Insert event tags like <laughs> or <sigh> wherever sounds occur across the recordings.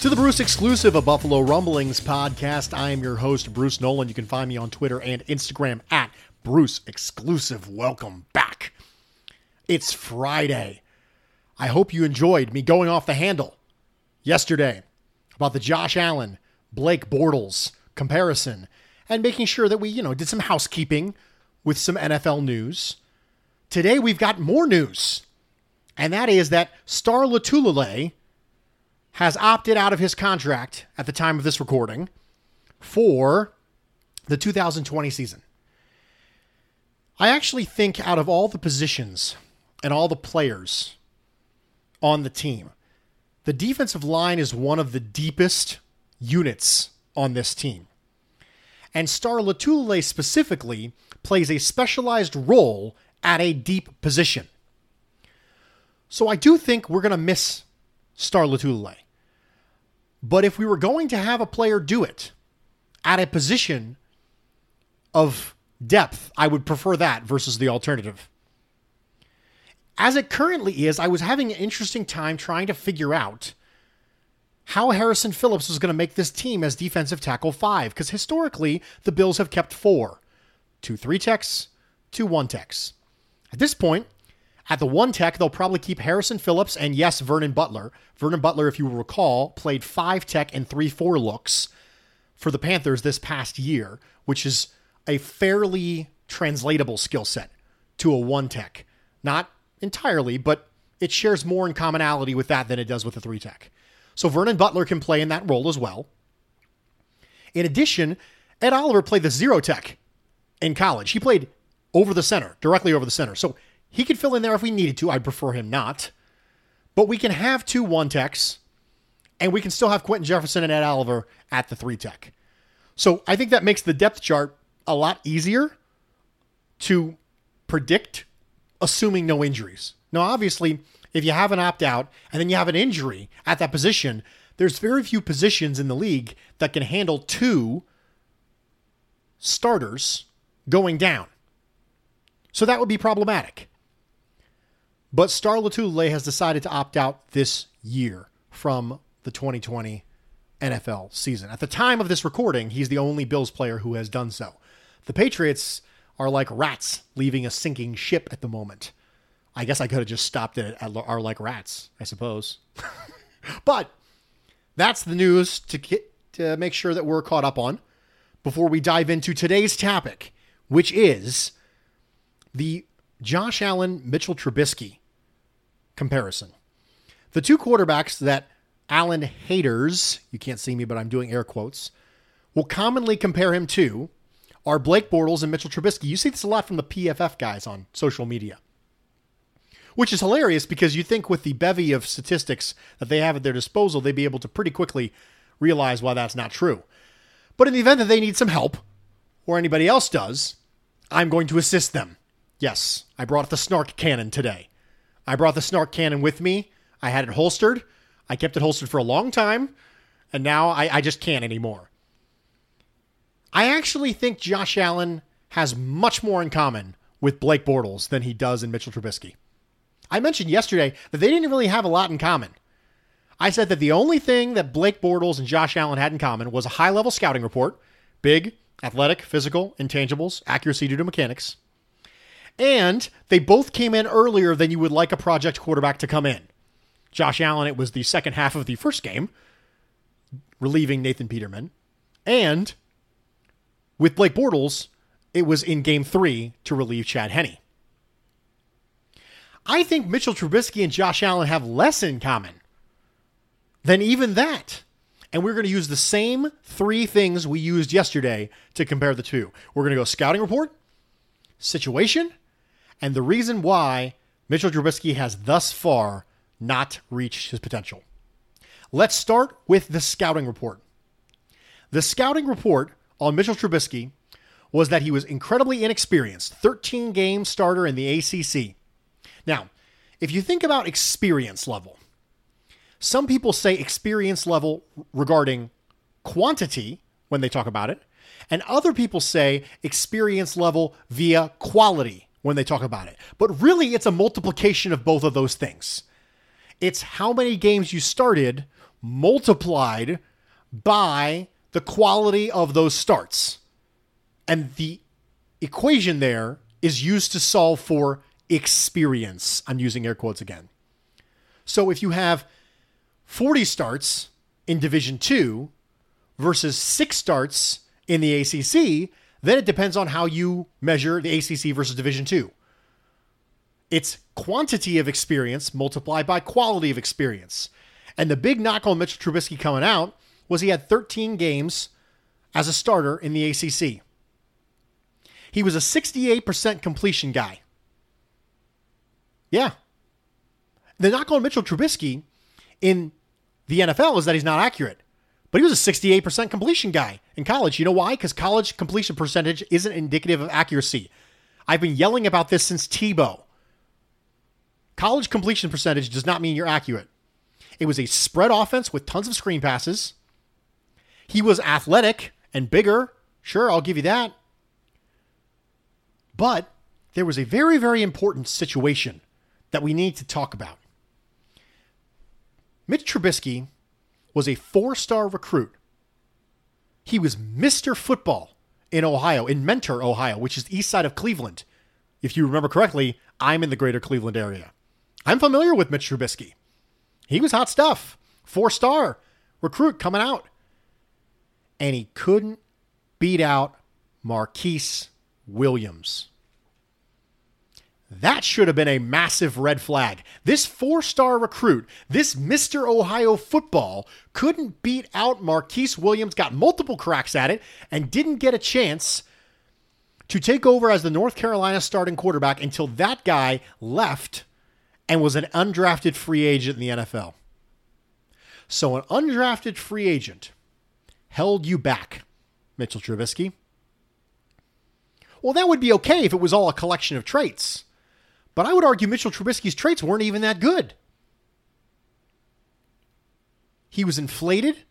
to the Bruce exclusive of Buffalo Rumblings podcast. I am your host, Bruce Nolan. You can find me on Twitter and Instagram at Bruce Exclusive. Welcome back. It's Friday. I hope you enjoyed me going off the handle yesterday about the Josh Allen, Blake Bortles comparison and making sure that we, you know, did some housekeeping with some NFL news. Today we've got more news, and that is that Star Lotulelei has opted out of his contract at the time of this recording for the 2020 season. I actually think out of all the positions and all the players on the team, the defensive line is one of the deepest units on this team. And Star Lotulelei specifically plays a specialized role at a deep position. So I do think we're going to miss Star Lotulelei. But if we were going to have a player do it at a position of depth, I would prefer that versus the alternative. As it currently is, I was having an interesting time trying to figure out how Harrison Phillips was going to make this team as defensive tackle five, because historically, the Bills have kept four two three techs, two one techs. At this point, at the one tech, they'll probably keep Harrison Phillips and yes, Vernon Butler. Vernon Butler, if you recall, played five tech and three four looks for the Panthers this past year, which is a fairly translatable skill set to a one tech. Not entirely, but it shares more in commonality with that than it does with a three tech. So Vernon Butler can play in that role as well. In addition, Ed Oliver played the zero tech in college. He played over the center, directly over the center. So he could fill in there if we needed to. I'd prefer him not. But we can have two one techs, and we can still have Quinton Jefferson and Ed Oliver at the three tech. So I think that makes the depth chart a lot easier to predict, assuming no injuries. Now, obviously, if you have an opt out and then you have an injury at that position, there's very few positions in the league that can handle two starters going down. So that would be problematic. But Star Lotulelei has decided to opt out this year from the 2020 NFL season. At the time of this recording, he's the only Bills player who has done so. The Patriots are like rats leaving a sinking ship at the moment. I guess I could have just stopped it at are like rats, I suppose. <laughs> but that's the news to get, to make sure that we're caught up on before we dive into today's topic, which is the Josh Allen Mitchell Trubisky comparison. The two quarterbacks that Allen haters, you can't see me, but I'm doing air quotes, will commonly compare him to are Blake Bortles and Mitchell Trubisky. You see this a lot from the PFF guys on social media, which is hilarious because you think with the bevy of statistics that they have at their disposal, they'd be able to pretty quickly realize why that's not true. But in the event that they need some help, or anybody else does, I'm going to assist them. Yes, I brought the snark cannon today. I brought the snark cannon with me. I had it holstered. I kept it holstered for a long time, and now I, I just can't anymore. I actually think Josh Allen has much more in common with Blake Bortles than he does in Mitchell Trubisky. I mentioned yesterday that they didn't really have a lot in common. I said that the only thing that Blake Bortles and Josh Allen had in common was a high level scouting report big, athletic, physical, intangibles, accuracy due to mechanics. And they both came in earlier than you would like a project quarterback to come in. Josh Allen, it was the second half of the first game, relieving Nathan Peterman. And with Blake Bortles, it was in game three to relieve Chad Henne. I think Mitchell Trubisky and Josh Allen have less in common than even that. And we're going to use the same three things we used yesterday to compare the two. We're going to go scouting report, situation, and the reason why Mitchell Trubisky has thus far not reached his potential. Let's start with the scouting report. The scouting report on Mitchell Trubisky was that he was incredibly inexperienced, 13 game starter in the ACC. Now, if you think about experience level, some people say experience level regarding quantity when they talk about it, and other people say experience level via quality when they talk about it. But really, it's a multiplication of both of those things. It's how many games you started multiplied by the quality of those starts. And the equation there is used to solve for experience. I'm using air quotes again. So if you have 40 starts in Division 2 versus 6 starts in the ACC, then it depends on how you measure the ACC versus Division 2. It's quantity of experience multiplied by quality of experience. And the big knock on Mitchell Trubisky coming out was he had 13 games as a starter in the ACC. He was a 68% completion guy. Yeah. The knock on Mitchell Trubisky in the NFL is that he's not accurate. But he was a 68% completion guy in college. You know why? Because college completion percentage isn't indicative of accuracy. I've been yelling about this since Tebow. College completion percentage does not mean you're accurate. It was a spread offense with tons of screen passes. He was athletic and bigger. Sure, I'll give you that. But there was a very, very important situation that we need to talk about. Mitch Trubisky was a four star recruit. He was Mr. Football in Ohio, in Mentor, Ohio, which is the east side of Cleveland. If you remember correctly, I'm in the greater Cleveland area. I'm familiar with Mitch Trubisky. He was hot stuff. Four star recruit coming out. And he couldn't beat out Marquise Williams. That should have been a massive red flag. This four star recruit, this Mr. Ohio football, couldn't beat out Marquise Williams, got multiple cracks at it, and didn't get a chance to take over as the North Carolina starting quarterback until that guy left and was an undrafted free agent in the NFL. So, an undrafted free agent held you back, Mitchell Trubisky. Well, that would be okay if it was all a collection of traits. But I would argue Mitchell Trubisky's traits weren't even that good. He was inflated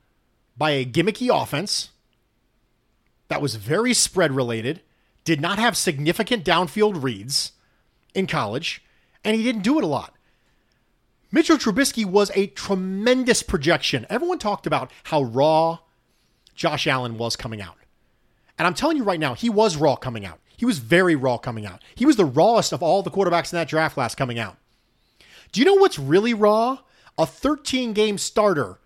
by a gimmicky offense that was very spread related, did not have significant downfield reads in college, and he didn't do it a lot. Mitchell Trubisky was a tremendous projection. Everyone talked about how raw Josh Allen was coming out. And I'm telling you right now, he was raw coming out. He was very raw coming out. He was the rawest of all the quarterbacks in that draft class coming out. Do you know what's really raw? A 13 game starter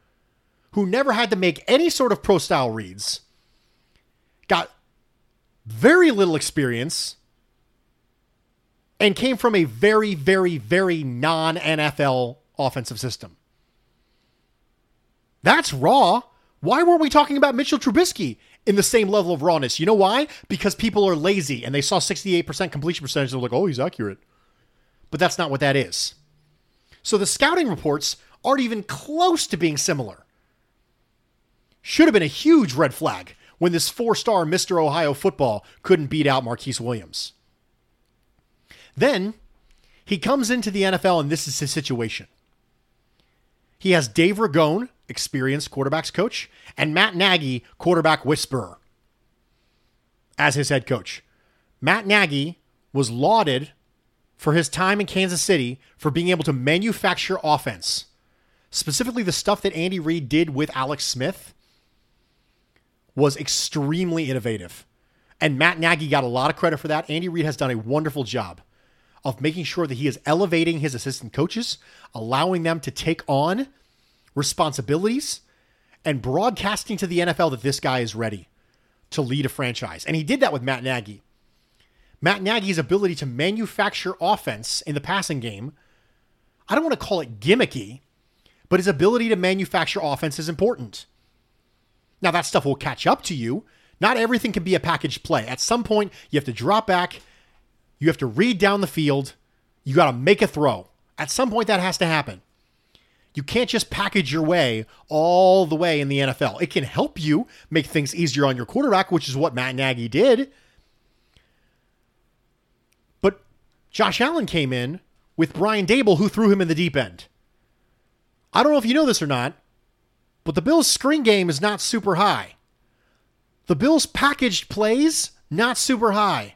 who never had to make any sort of pro style reads, got very little experience, and came from a very, very, very non NFL offensive system. That's raw. Why weren't we talking about Mitchell Trubisky in the same level of rawness? You know why? Because people are lazy and they saw 68% completion percentage and they're like, oh, he's accurate. But that's not what that is. So the scouting reports aren't even close to being similar. Should have been a huge red flag when this four star Mr. Ohio football couldn't beat out Marquise Williams. Then he comes into the NFL, and this is his situation. He has Dave Ragone, experienced quarterbacks coach, and Matt Nagy, quarterback whisperer, as his head coach. Matt Nagy was lauded for his time in Kansas City for being able to manufacture offense. Specifically, the stuff that Andy Reid did with Alex Smith was extremely innovative. And Matt Nagy got a lot of credit for that. Andy Reid has done a wonderful job of making sure that he is elevating his assistant coaches, allowing them to take on responsibilities, and broadcasting to the NFL that this guy is ready to lead a franchise. And he did that with Matt Nagy. Matt Nagy's ability to manufacture offense in the passing game, I don't want to call it gimmicky, but his ability to manufacture offense is important. Now, that stuff will catch up to you. Not everything can be a package play. At some point, you have to drop back, you have to read down the field, you got to make a throw. At some point, that has to happen. You can't just package your way all the way in the NFL. It can help you make things easier on your quarterback, which is what Matt Nagy did. But Josh Allen came in with Brian Daboll, who threw him in the deep end. I don't know if you know this or not, but the Bills' screen game is not super high. The Bills' packaged plays, not super high.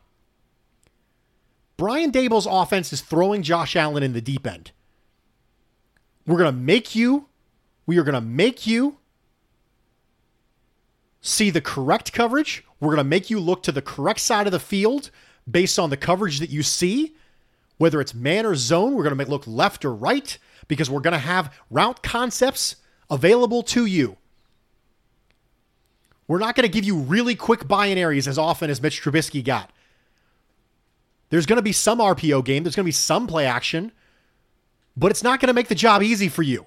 Brian Daboll's offense is throwing Josh Allen in the deep end. We're going to make you, we are going to make you see the correct coverage. We're going to make you look to the correct side of the field based on the coverage that you see. Whether it's man or zone, we're going to make look left or right because we're going to have route concepts available to you. We're not going to give you really quick binaries as often as Mitch Trubisky got. There's going to be some RPO game, there's going to be some play action, but it's not going to make the job easy for you.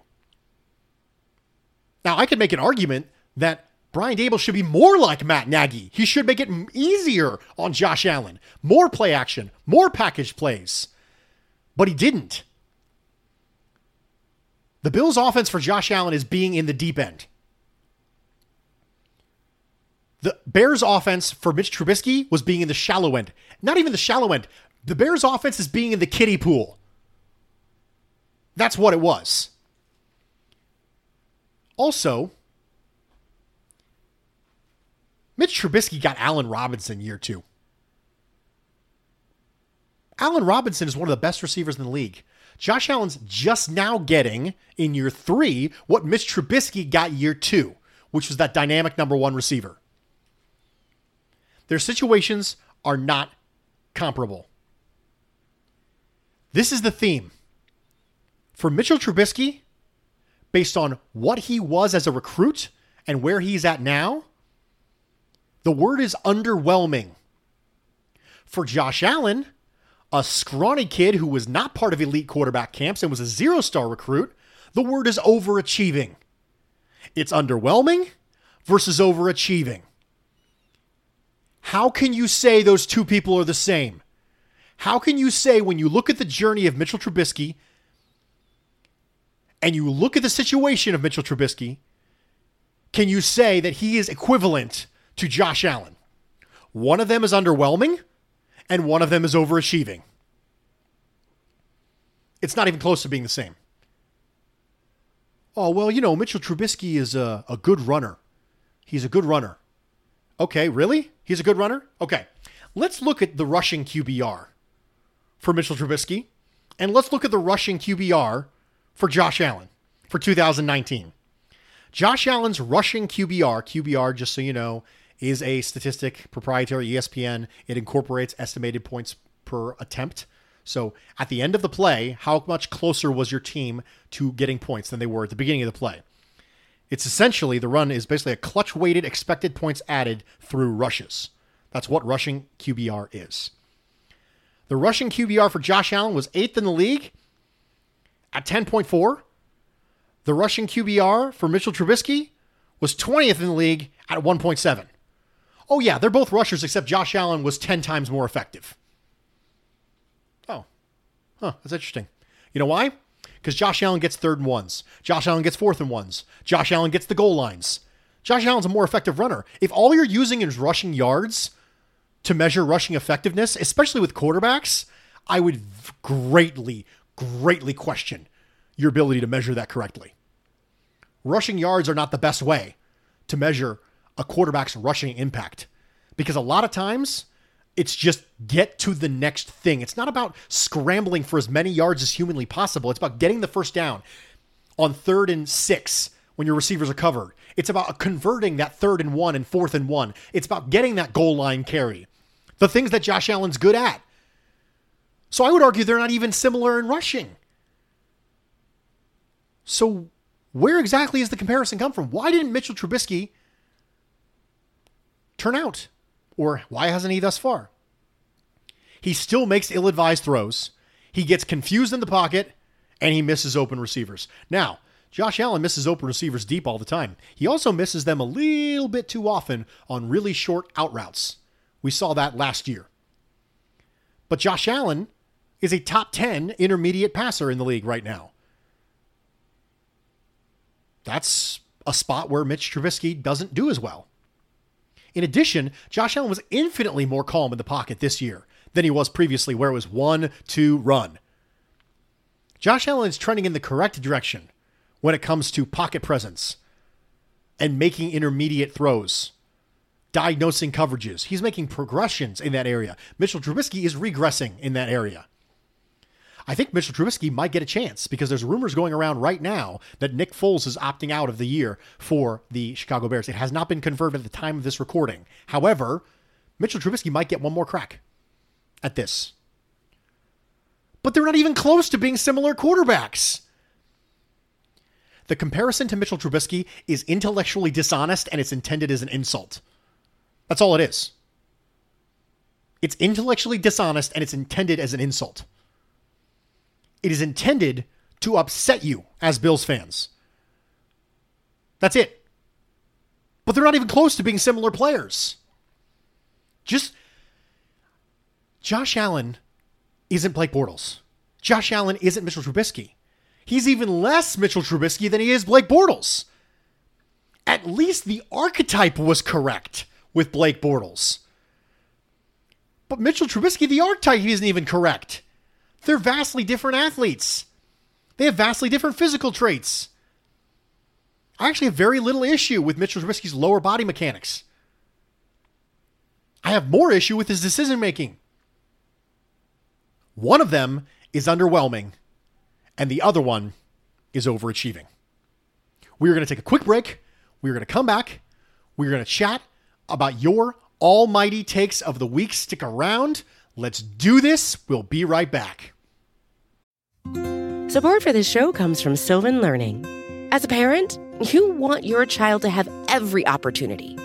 Now, I could make an argument that Brian Daboll should be more like Matt Nagy. He should make it easier on Josh Allen. More play action, more package plays. But he didn't. The Bills' offense for Josh Allen is being in the deep end. The Bears' offense for Mitch Trubisky was being in the shallow end. Not even the shallow end. The Bears' offense is being in the kiddie pool. That's what it was. Also, Mitch Trubisky got Allen Robinson year two. Allen Robinson is one of the best receivers in the league. Josh Allen's just now getting in year three what Mitch Trubisky got year two, which was that dynamic number one receiver. Their situations are not comparable. This is the theme. For Mitchell Trubisky, based on what he was as a recruit and where he's at now, the word is underwhelming. For Josh Allen, a scrawny kid who was not part of elite quarterback camps and was a zero star recruit, the word is overachieving. It's underwhelming versus overachieving. How can you say those two people are the same? How can you say when you look at the journey of Mitchell Trubisky and you look at the situation of Mitchell Trubisky, can you say that he is equivalent to Josh Allen? One of them is underwhelming, and one of them is overachieving. It's not even close to being the same. Oh, well, you know, Mitchell Trubisky is a, a good runner. He's a good runner. Okay, really? He's a good runner? Okay. Let's look at the rushing QBR for Mitchell Trubisky, and let's look at the rushing QBR for Josh Allen for 2019. Josh Allen's rushing QBR, QBR, just so you know, is a statistic proprietary ESPN. It incorporates estimated points per attempt. So at the end of the play, how much closer was your team to getting points than they were at the beginning of the play? It's essentially the run is basically a clutch weighted expected points added through rushes. That's what rushing QBR is. The rushing QBR for Josh Allen was eighth in the league at 10.4. The rushing QBR for Mitchell Trubisky was 20th in the league at 1.7. Oh, yeah, they're both rushers, except Josh Allen was 10 times more effective. Oh, huh, that's interesting. You know why? Because Josh Allen gets third and ones. Josh Allen gets fourth and ones. Josh Allen gets the goal lines. Josh Allen's a more effective runner. If all you're using is rushing yards to measure rushing effectiveness, especially with quarterbacks, I would greatly, greatly question your ability to measure that correctly. Rushing yards are not the best way to measure a quarterback's rushing impact because a lot of times It's just get to the next thing. It's not about scrambling for as many yards as humanly possible. It's about getting the first down on third and six when your receivers are covered. It's about converting that third and one and fourth and one. It's about getting that goal line carry. The things that Josh Allen's good at. So I would argue they're not even similar in rushing. So where exactly is the comparison come from? Why didn't Mitchell Trubisky turn out? Or why hasn't he thus far? He still makes ill advised throws. He gets confused in the pocket and he misses open receivers. Now, Josh Allen misses open receivers deep all the time. He also misses them a little bit too often on really short out routes. We saw that last year. But Josh Allen is a top 10 intermediate passer in the league right now. That's a spot where Mitch Trubisky doesn't do as well. In addition, Josh Allen was infinitely more calm in the pocket this year than he was previously, where it was one, two, run. Josh Allen is trending in the correct direction when it comes to pocket presence and making intermediate throws, diagnosing coverages. He's making progressions in that area. Mitchell Trubisky is regressing in that area. I think Mitchell Trubisky might get a chance because there's rumors going around right now that Nick Foles is opting out of the year for the Chicago Bears. It has not been confirmed at the time of this recording. However, Mitchell Trubisky might get one more crack at this. But they're not even close to being similar quarterbacks. The comparison to Mitchell Trubisky is intellectually dishonest and it's intended as an insult. That's all it is. It's intellectually dishonest and it's intended as an insult. It is intended to upset you as Bills fans. That's it. But they're not even close to being similar players. Just Josh Allen isn't Blake Bortles. Josh Allen isn't Mitchell Trubisky. He's even less Mitchell Trubisky than he is Blake Bortles. At least the archetype was correct with Blake Bortles. But Mitchell Trubisky, the archetype isn't even correct. They're vastly different athletes. They have vastly different physical traits. I actually have very little issue with Mitchell Trubisky's lower body mechanics. I have more issue with his decision making. One of them is underwhelming, and the other one is overachieving. We're going to take a quick break. We're going to come back. We're going to chat about your almighty takes of the week. Stick around. Let's do this. We'll be right back. Support for this show comes from Sylvan Learning. As a parent, you want your child to have every opportunity,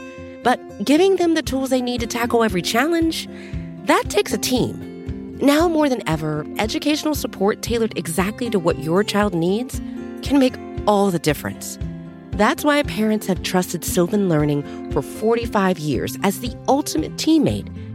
but giving them the tools they need to tackle every challenge, that takes a team. Now more than ever, educational support tailored exactly to what your child needs can make all the difference. That's why parents have trusted Sylvan Learning for 45 years as the ultimate teammate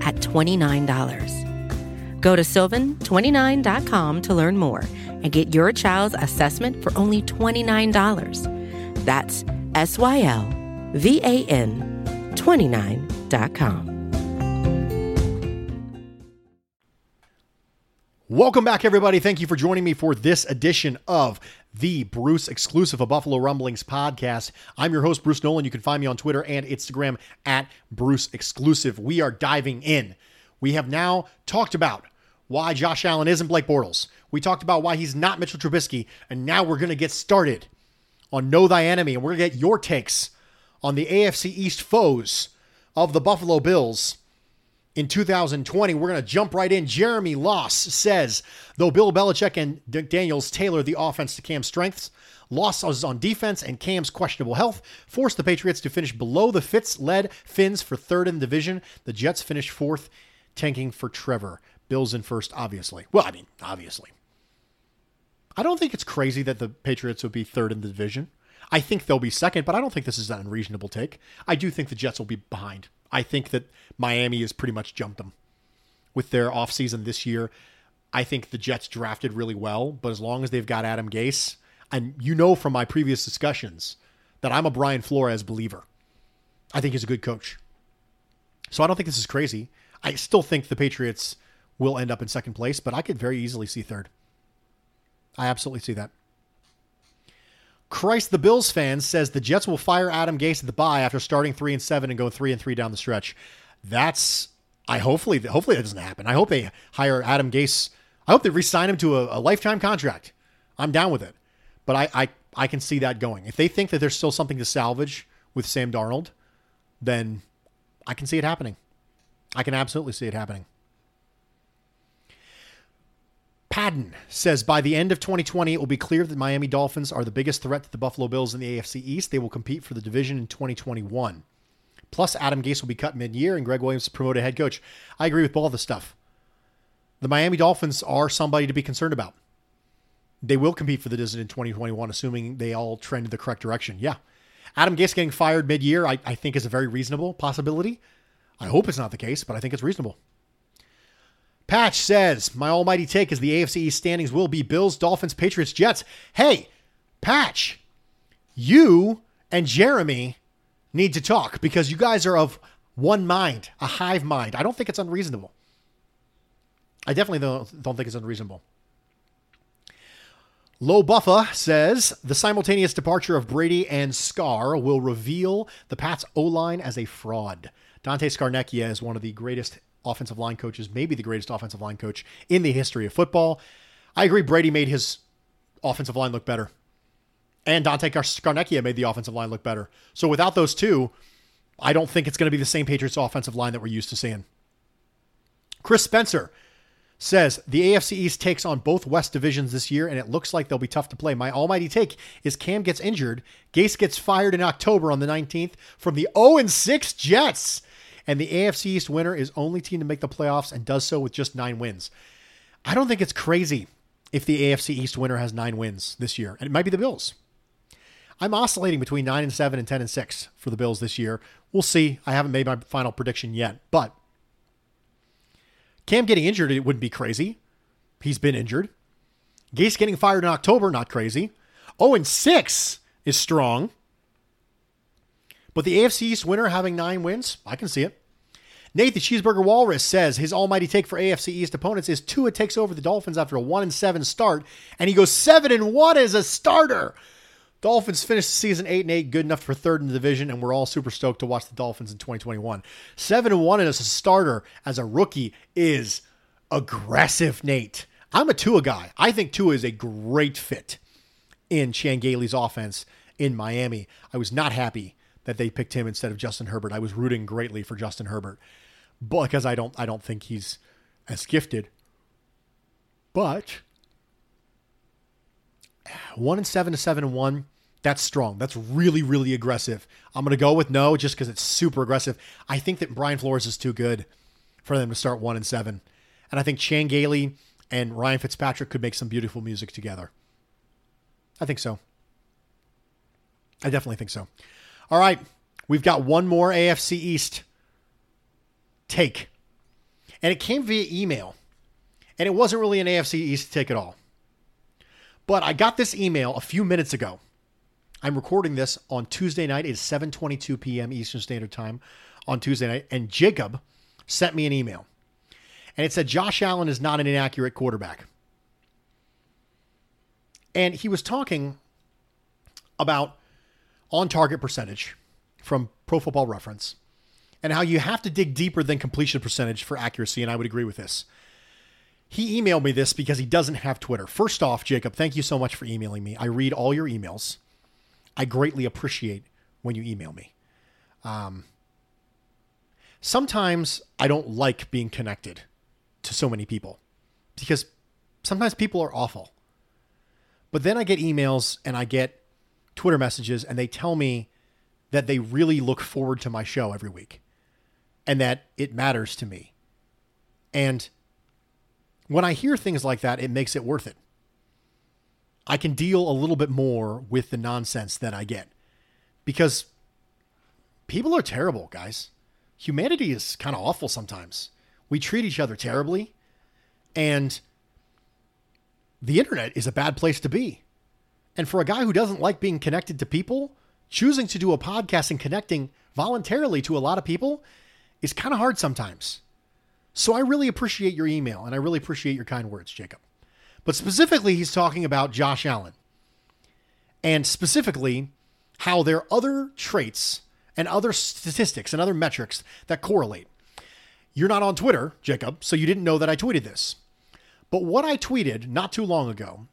at $29. Go to sylvan29.com to learn more and get your child's assessment for only $29. That's S Y L V A N 29.com. Welcome back, everybody. Thank you for joining me for this edition of the Bruce exclusive of Buffalo Rumblings podcast. I'm your host, Bruce Nolan. You can find me on Twitter and Instagram at Bruce Exclusive. We are diving in. We have now talked about why Josh Allen isn't Blake Bortles. We talked about why he's not Mitchell Trubisky. And now we're going to get started on Know Thy Enemy. And we're going to get your takes on the AFC East foes of the Buffalo Bills in 2020. We're going to jump right in. Jeremy Loss says, though Bill Belichick and Daniels tailor the offense to Cam's strengths, losses on defense and Cam's questionable health forced the Patriots to finish below the Fitz-led Fins for third in the division. The Jets finished fourth, tanking for Trevor. Bills in first, obviously. Well, I mean, obviously. I don't think it's crazy that the Patriots would be third in the division. I think they'll be second, but I don't think this is an unreasonable take. I do think the Jets will be behind. I think that Miami has pretty much jumped them. with their offseason this year. I think the Jets drafted really well, but as long as they've got Adam Gase, and you know from my previous discussions that I'm a Brian Flores believer. I think he's a good coach. So I don't think this is crazy. I still think the Patriots will end up in second place, but I could very easily see third. I absolutely see that. Christ the Bills fan says the Jets will fire Adam Gase at the bye after starting three and seven and go three and three down the stretch. That's I hopefully hopefully that doesn't happen. I hope they hire Adam Gase. I hope they re-sign him to a, a lifetime contract. I'm down with it, but I, I I can see that going. If they think that there's still something to salvage with Sam Darnold, then I can see it happening. I can absolutely see it happening. Padden says by the end of 2020, it will be clear that Miami Dolphins are the biggest threat to the Buffalo Bills in the AFC East. They will compete for the division in 2021. Plus, Adam Gase will be cut mid year and Gregg Williams promoted head coach. I agree with all this stuff. The Miami Dolphins are somebody to be concerned about. They will compete for the division in 2021, assuming they all trend in the correct direction. Yeah. Adam Gase getting fired mid year, I, I think, is a very reasonable possibility. I hope it's not the case, but I think it's reasonable. Patch says, My almighty take is the AFC East standings will be Bills, Dolphins, Patriots, Jets. Hey, Patch, you and Jeremy need to talk because you guys are of one mind, a hive mind. I don't think it's unreasonable. I definitely don't, don't think it's unreasonable. Low Buffa says the simultaneous departure of Brady and Scar will reveal the Pats O line as a fraud. Dante Scarnecchia is one of the greatest offensive line coaches, maybe the greatest offensive line coach in the history of football. I agree, Brady made his offensive line look better. And Dante Scarnecchia made the offensive line look better. So without those two, I don't think it's going to be the same Patriots offensive line that we're used to seeing. Chris Spencer says the AFC East takes on both West divisions this year, and it looks like they'll be tough to play. My almighty take is Cam gets injured, Gase gets fired in October on the 19th from the 0 6 Jets and the AFC East winner is only team to make the playoffs and does so with just nine wins. I don't think it's crazy if the AFC East winner has nine wins this year, and it might be the Bills. I'm oscillating between nine and seven and ten and six for the Bills this year. We'll see. I haven't made my final prediction yet, but Cam getting injured, it wouldn't be crazy. He's been injured. Gase getting fired in October, not crazy. Oh, and six is strong. But the AFC East winner having nine wins, I can see it. Nate the Cheeseburger Walrus says his almighty take for AFC East opponents is Tua takes over the Dolphins after a one and seven start, and he goes seven and one as a starter. Dolphins finished the season eight and eight, good enough for third in the division, and we're all super stoked to watch the Dolphins in 2021. Seven and one as a starter as a rookie is aggressive, Nate. I'm a Tua guy. I think Tua is a great fit in Chan Gailey's offense in Miami. I was not happy that they picked him instead of Justin Herbert. I was rooting greatly for Justin Herbert because I don't I don't think he's as gifted. But one and seven to seven and one, that's strong. That's really really aggressive. I'm gonna go with no just because it's super aggressive. I think that Brian Flores is too good for them to start one and seven, and I think Chan Gailey and Ryan Fitzpatrick could make some beautiful music together. I think so. I definitely think so. All right, we've got one more AFC East take. And it came via email. And it wasn't really an AFC East take at all. But I got this email a few minutes ago. I'm recording this on Tuesday night. It's 7:22 p.m. Eastern Standard Time on Tuesday night, and Jacob sent me an email. And it said Josh Allen is not an inaccurate quarterback. And he was talking about on target percentage from Pro Football Reference and how you have to dig deeper than completion percentage for accuracy. And I would agree with this. He emailed me this because he doesn't have Twitter. First off, Jacob, thank you so much for emailing me. I read all your emails. I greatly appreciate when you email me. Um, sometimes I don't like being connected to so many people because sometimes people are awful. But then I get emails and I get Twitter messages and they tell me that they really look forward to my show every week and that it matters to me. And when I hear things like that, it makes it worth it. I can deal a little bit more with the nonsense that I get because people are terrible, guys. Humanity is kind of awful sometimes. We treat each other terribly. And the internet is a bad place to be. And for a guy who doesn't like being connected to people, choosing to do a podcast and connecting voluntarily to a lot of people is kind of hard sometimes. So I really appreciate your email and I really appreciate your kind words, Jacob. But specifically, he's talking about Josh Allen and specifically how there are other traits and other statistics and other metrics that correlate. You're not on Twitter, Jacob, so you didn't know that I tweeted this. But what I tweeted not too long ago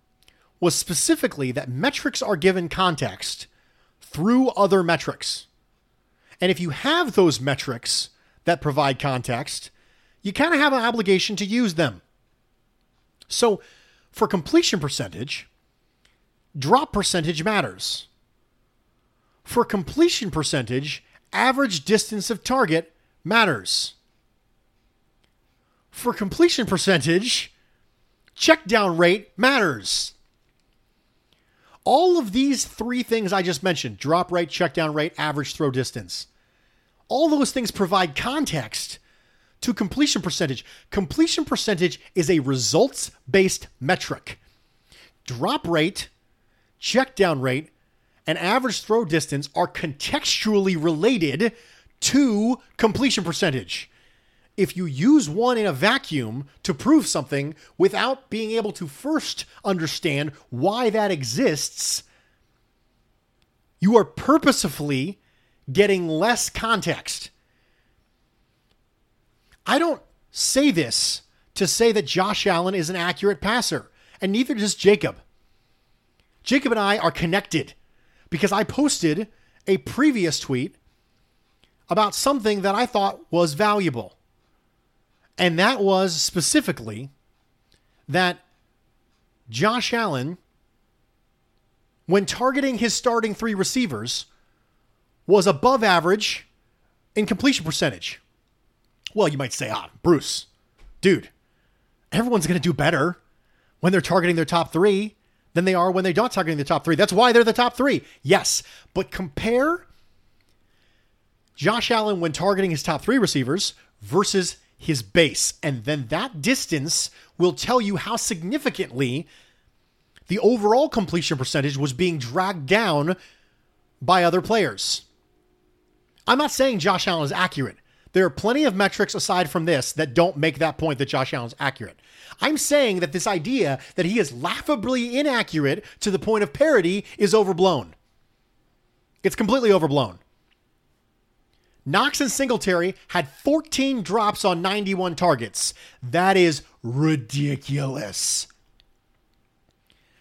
was specifically that metrics are given context through other metrics. And if you have those metrics that provide context, you kind of have an obligation to use them. So, for completion percentage, drop percentage matters. For completion percentage, average distance of target matters. For completion percentage, check down rate matters. All of these three things I just mentioned drop rate, check down rate, average throw distance all those things provide context to completion percentage. Completion percentage is a results based metric. Drop rate, check down rate, and average throw distance are contextually related to completion percentage. If you use one in a vacuum to prove something without being able to first understand why that exists, you are purposefully getting less context. I don't say this to say that Josh Allen is an accurate passer, and neither does Jacob. Jacob and I are connected because I posted a previous tweet about something that I thought was valuable. And that was specifically that Josh Allen, when targeting his starting three receivers, was above average in completion percentage. Well, you might say, ah, Bruce, dude, everyone's going to do better when they're targeting their top three than they are when they're not targeting the top three. That's why they're the top three. Yes, but compare Josh Allen when targeting his top three receivers versus his base. And then that distance will tell you how significantly the overall completion percentage was being dragged down by other players. I'm not saying Josh Allen is accurate. There are plenty of metrics aside from this that don't make that point that Josh Allen's accurate. I'm saying that this idea that he is laughably inaccurate to the point of parody is overblown. It's completely overblown. Knox and Singletary had 14 drops on 91 targets. That is ridiculous.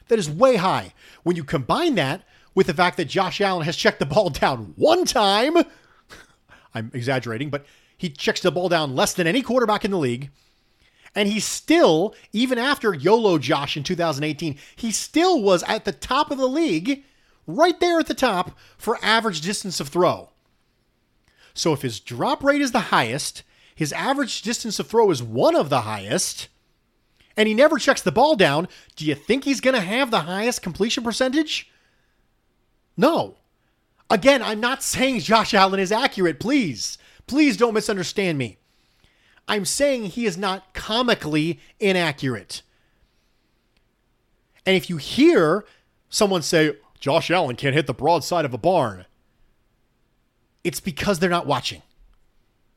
That is way high. When you combine that with the fact that Josh Allen has checked the ball down one time, <laughs> I'm exaggerating, but he checks the ball down less than any quarterback in the league. And he still, even after YOLO Josh in 2018, he still was at the top of the league, right there at the top for average distance of throw. So if his drop rate is the highest, his average distance of throw is one of the highest, and he never checks the ball down, do you think he's going to have the highest completion percentage? No. Again, I'm not saying Josh Allen is accurate. Please, please don't misunderstand me. I'm saying he is not comically inaccurate. And if you hear someone say, Josh Allen can't hit the broadside of a barn, it's because they're not watching.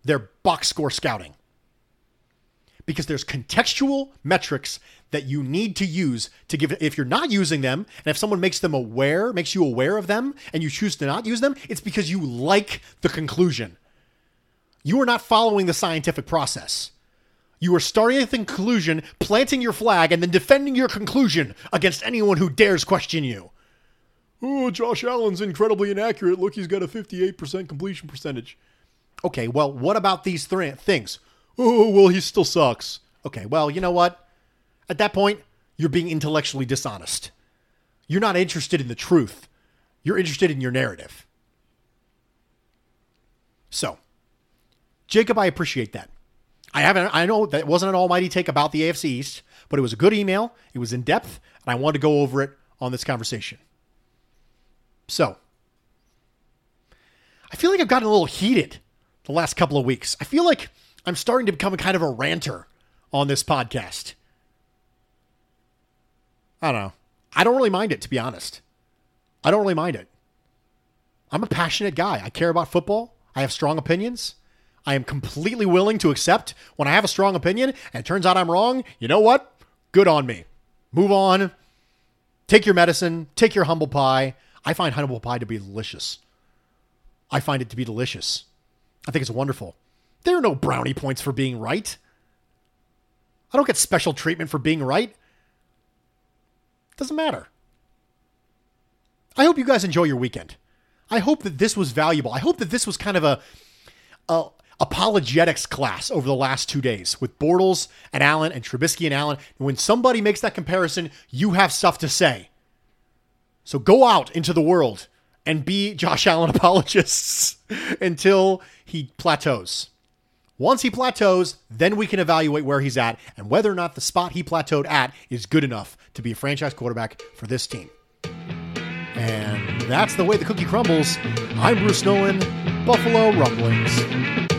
They're box score scouting. Because there's contextual metrics that you need to use to give if you're not using them and if someone makes them aware makes you aware of them and you choose to not use them it's because you like the conclusion you are not following the scientific process you are starting at the conclusion planting your flag and then defending your conclusion against anyone who dares question you oh josh allen's incredibly inaccurate look he's got a 58% completion percentage okay well what about these th- things oh well he still sucks okay well you know what at that point, you're being intellectually dishonest. You're not interested in the truth. You're interested in your narrative. So, Jacob, I appreciate that. I haven't I know that wasn't an almighty take about the AFC East, but it was a good email. It was in depth, and I wanted to go over it on this conversation. So, I feel like I've gotten a little heated the last couple of weeks. I feel like I'm starting to become kind of a ranter on this podcast. I don't know. I don't really mind it, to be honest. I don't really mind it. I'm a passionate guy. I care about football. I have strong opinions. I am completely willing to accept when I have a strong opinion and it turns out I'm wrong. You know what? Good on me. Move on. Take your medicine. Take your humble pie. I find humble pie to be delicious. I find it to be delicious. I think it's wonderful. There are no brownie points for being right. I don't get special treatment for being right. Doesn't matter. I hope you guys enjoy your weekend. I hope that this was valuable. I hope that this was kind of a, a apologetics class over the last two days with Bortles and Allen and Trubisky and Allen. When somebody makes that comparison, you have stuff to say. So go out into the world and be Josh Allen <laughs> apologists until he plateaus. Once he plateaus, then we can evaluate where he's at and whether or not the spot he plateaued at is good enough to be a franchise quarterback for this team. And that's the way the cookie crumbles. I'm Bruce Nolan, Buffalo Rumblings.